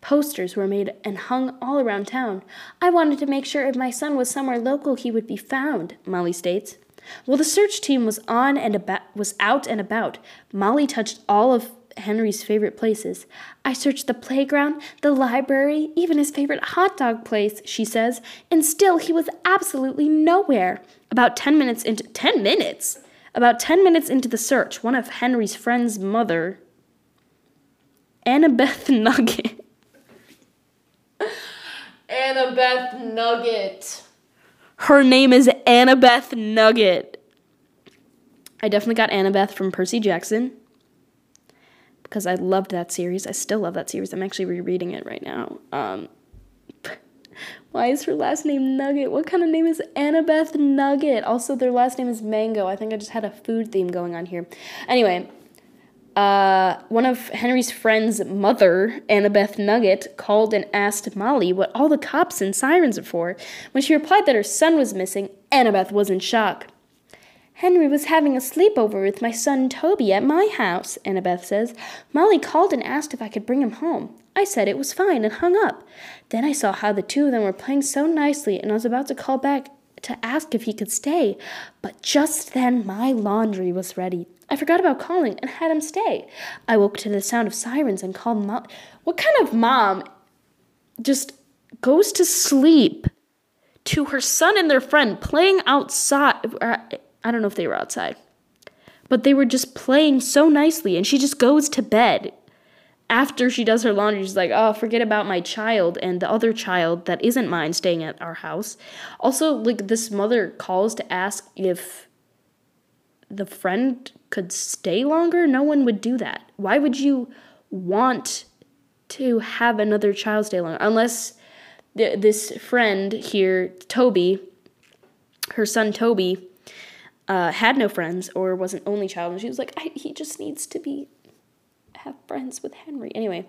Posters were made and hung all around town. I wanted to make sure if my son was somewhere local he would be found, Molly states. While the search team was on and about was out and about, Molly touched all of Henry's favorite places. I searched the playground, the library, even his favorite hot dog place, she says, and still he was absolutely nowhere. About 10 minutes into 10 minutes. About 10 minutes into the search, one of Henry's friend's mother, Annabeth <laughs> Nugget, Annabeth Nugget. Her name is Annabeth Nugget. I definitely got Annabeth from Percy Jackson because I loved that series. I still love that series. I'm actually rereading it right now. Um, <laughs> why is her last name Nugget? What kind of name is Annabeth Nugget? Also, their last name is Mango. I think I just had a food theme going on here. Anyway, uh, one of Henry's friend's mother, Annabeth Nugget, called and asked Molly what all the cops and sirens are for. When she replied that her son was missing, Annabeth was in shock. Henry was having a sleepover with my son Toby at my house, Annabeth says. Molly called and asked if I could bring him home. I said it was fine and hung up. Then I saw how the two of them were playing so nicely, and I was about to call back to ask if he could stay. But just then my laundry was ready. I forgot about calling and had him stay. I woke to the sound of sirens and called mom. What kind of mom just goes to sleep to her son and their friend playing outside? Uh, I don't know if they were outside, but they were just playing so nicely, and she just goes to bed after she does her laundry, she's like, oh, forget about my child and the other child that isn't mine staying at our house. Also, like, this mother calls to ask if the friend could stay longer, no one would do that. Why would you want to have another child stay longer? Unless th- this friend here, Toby, her son Toby, uh, had no friends or was an only child, and she was like, he just needs to be have friends with Henry. Anyway,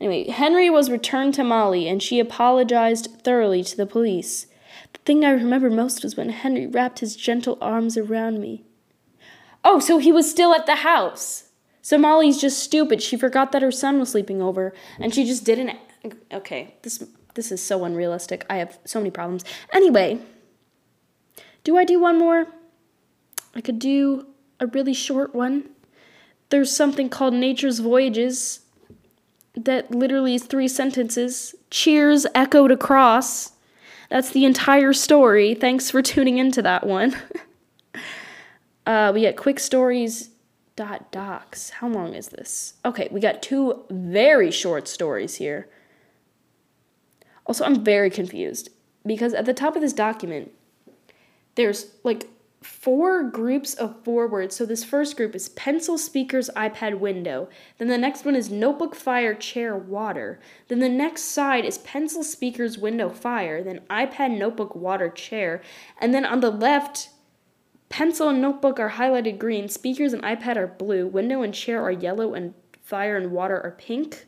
anyway, Henry was returned to Molly, and she apologized thoroughly to the police. The thing I remember most was when Henry wrapped his gentle arms around me. Oh, so he was still at the house. So Molly's just stupid. She forgot that her son was sleeping over, and she just didn't. Okay, this this is so unrealistic. I have so many problems. Anyway, do I do one more? I could do a really short one. There's something called Nature's Voyages that literally is three sentences. Cheers echoed across. That's the entire story. Thanks for tuning into that one. <laughs> uh, we get quick stories dot docs. How long is this? Okay, we got two very short stories here. Also, I'm very confused because at the top of this document, there's like four groups of four words. So this first group is pencil, speakers, iPad, window. Then the next one is notebook, fire, chair, water. Then the next side is pencil, speakers, window, fire. Then iPad, notebook, water, chair. And then on the left, pencil and notebook are highlighted green, speakers and iPad are blue, window and chair are yellow, and fire and water are pink.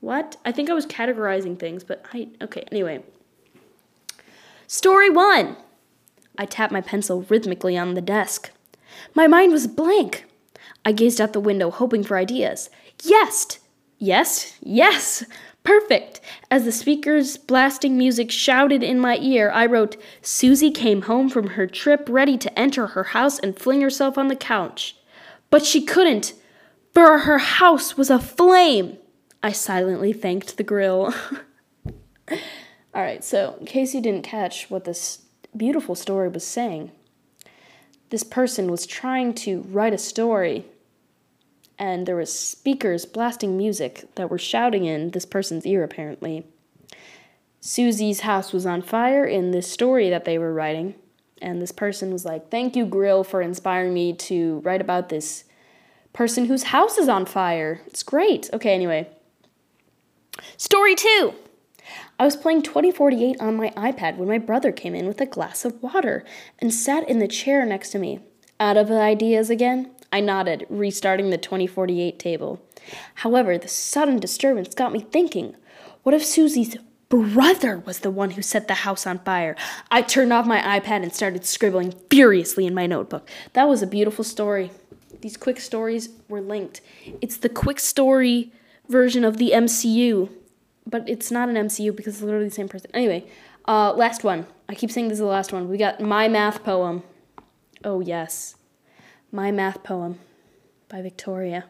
What? I think I was categorizing things, but I. Okay, anyway. Story one. I tapped my pencil rhythmically on the desk. My mind was blank. I gazed out the window, hoping for ideas. Yes! Yes! Yes! Perfect! As the speaker's blasting music shouted in my ear, I wrote, Susie came home from her trip ready to enter her house and fling herself on the couch. But she couldn't, for her house was aflame. I silently thanked the grill. <laughs> All right, so in case you didn't catch what this beautiful story was saying, this person was trying to write a story and there was speakers blasting music that were shouting in this person's ear apparently. Susie's house was on fire in this story that they were writing, and this person was like, "Thank you Grill for inspiring me to write about this person whose house is on fire. It's great." Okay, anyway. Story 2. I was playing 2048 on my iPad when my brother came in with a glass of water and sat in the chair next to me. Out of ideas again? I nodded, restarting the 2048 table. However, the sudden disturbance got me thinking what if Susie's brother was the one who set the house on fire? I turned off my iPad and started scribbling furiously in my notebook. That was a beautiful story. These quick stories were linked. It's the quick story version of the MCU but it's not an MCU because it's literally the same person. Anyway, uh, last one. I keep saying this is the last one. We got My Math Poem. Oh, yes. My Math Poem by Victoria.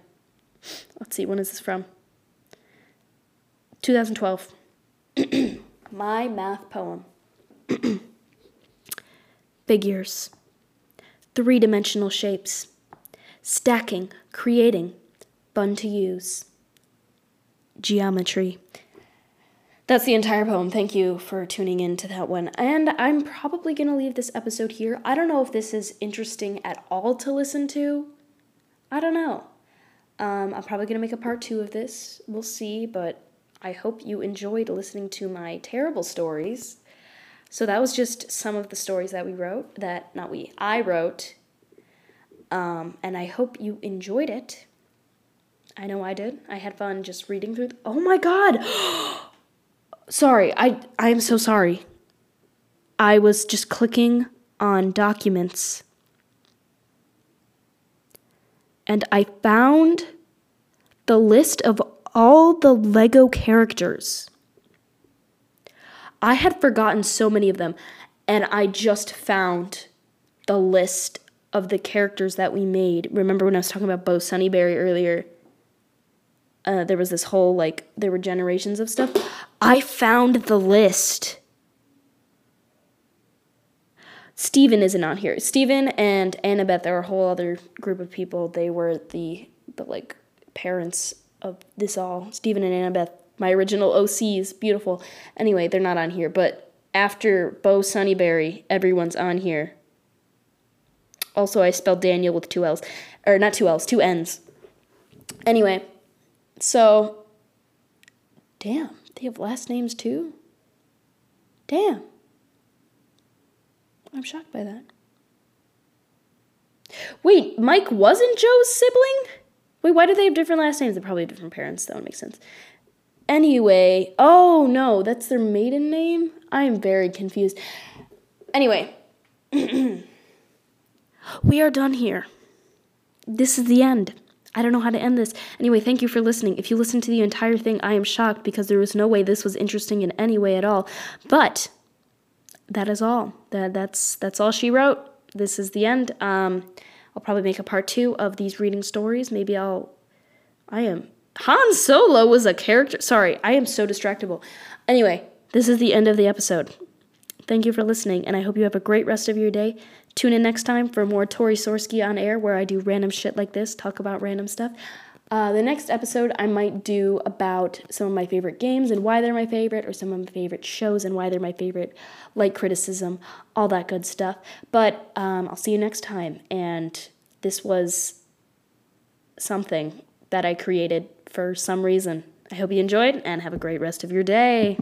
Let's see, when is this from? 2012. <clears throat> My Math Poem. <clears throat> Figures. Three dimensional shapes. Stacking, creating, fun to use. Geometry that's the entire poem. Thank you for tuning in to that one. And I'm probably going to leave this episode here. I don't know if this is interesting at all to listen to. I don't know. Um, I'm probably going to make a part two of this. We'll see, but I hope you enjoyed listening to my terrible stories. So that was just some of the stories that we wrote, that, not we, I wrote. Um, and I hope you enjoyed it. I know I did. I had fun just reading through. Th- oh my god! <gasps> sorry. I I am so sorry. I was just clicking on documents and I found the list of all the Lego characters. I had forgotten so many of them, and I just found the list of the characters that we made. Remember when I was talking about Bo Sunnyberry earlier? uh, there was this whole like there were generations of stuff. I found the list. Stephen isn't on here. Stephen and Annabeth are a whole other group of people. They were the the like parents of this all. Stephen and Annabeth, my original OCs, beautiful. Anyway, they're not on here, but after Bo Sunnyberry, everyone's on here. Also, I spelled Daniel with two L's. Or not two L's, two N's. Anyway, so, damn, they have last names too? Damn. I'm shocked by that. Wait, Mike wasn't Joe's sibling? Wait, why do they have different last names? They're probably different parents. That would make sense. Anyway, oh no, that's their maiden name? I am very confused. Anyway, <clears throat> we are done here. This is the end. I don't know how to end this. Anyway, thank you for listening. If you listened to the entire thing, I am shocked because there was no way this was interesting in any way at all. But that is all. That that's that's all she wrote. This is the end. Um, I'll probably make a part two of these reading stories. Maybe I'll. I am Han Solo was a character. Sorry, I am so distractible. Anyway, this is the end of the episode. Thank you for listening, and I hope you have a great rest of your day. Tune in next time for more Tori Sorsky on air, where I do random shit like this, talk about random stuff. Uh, the next episode I might do about some of my favorite games and why they're my favorite, or some of my favorite shows and why they're my favorite, like criticism, all that good stuff. But um, I'll see you next time. And this was something that I created for some reason. I hope you enjoyed and have a great rest of your day.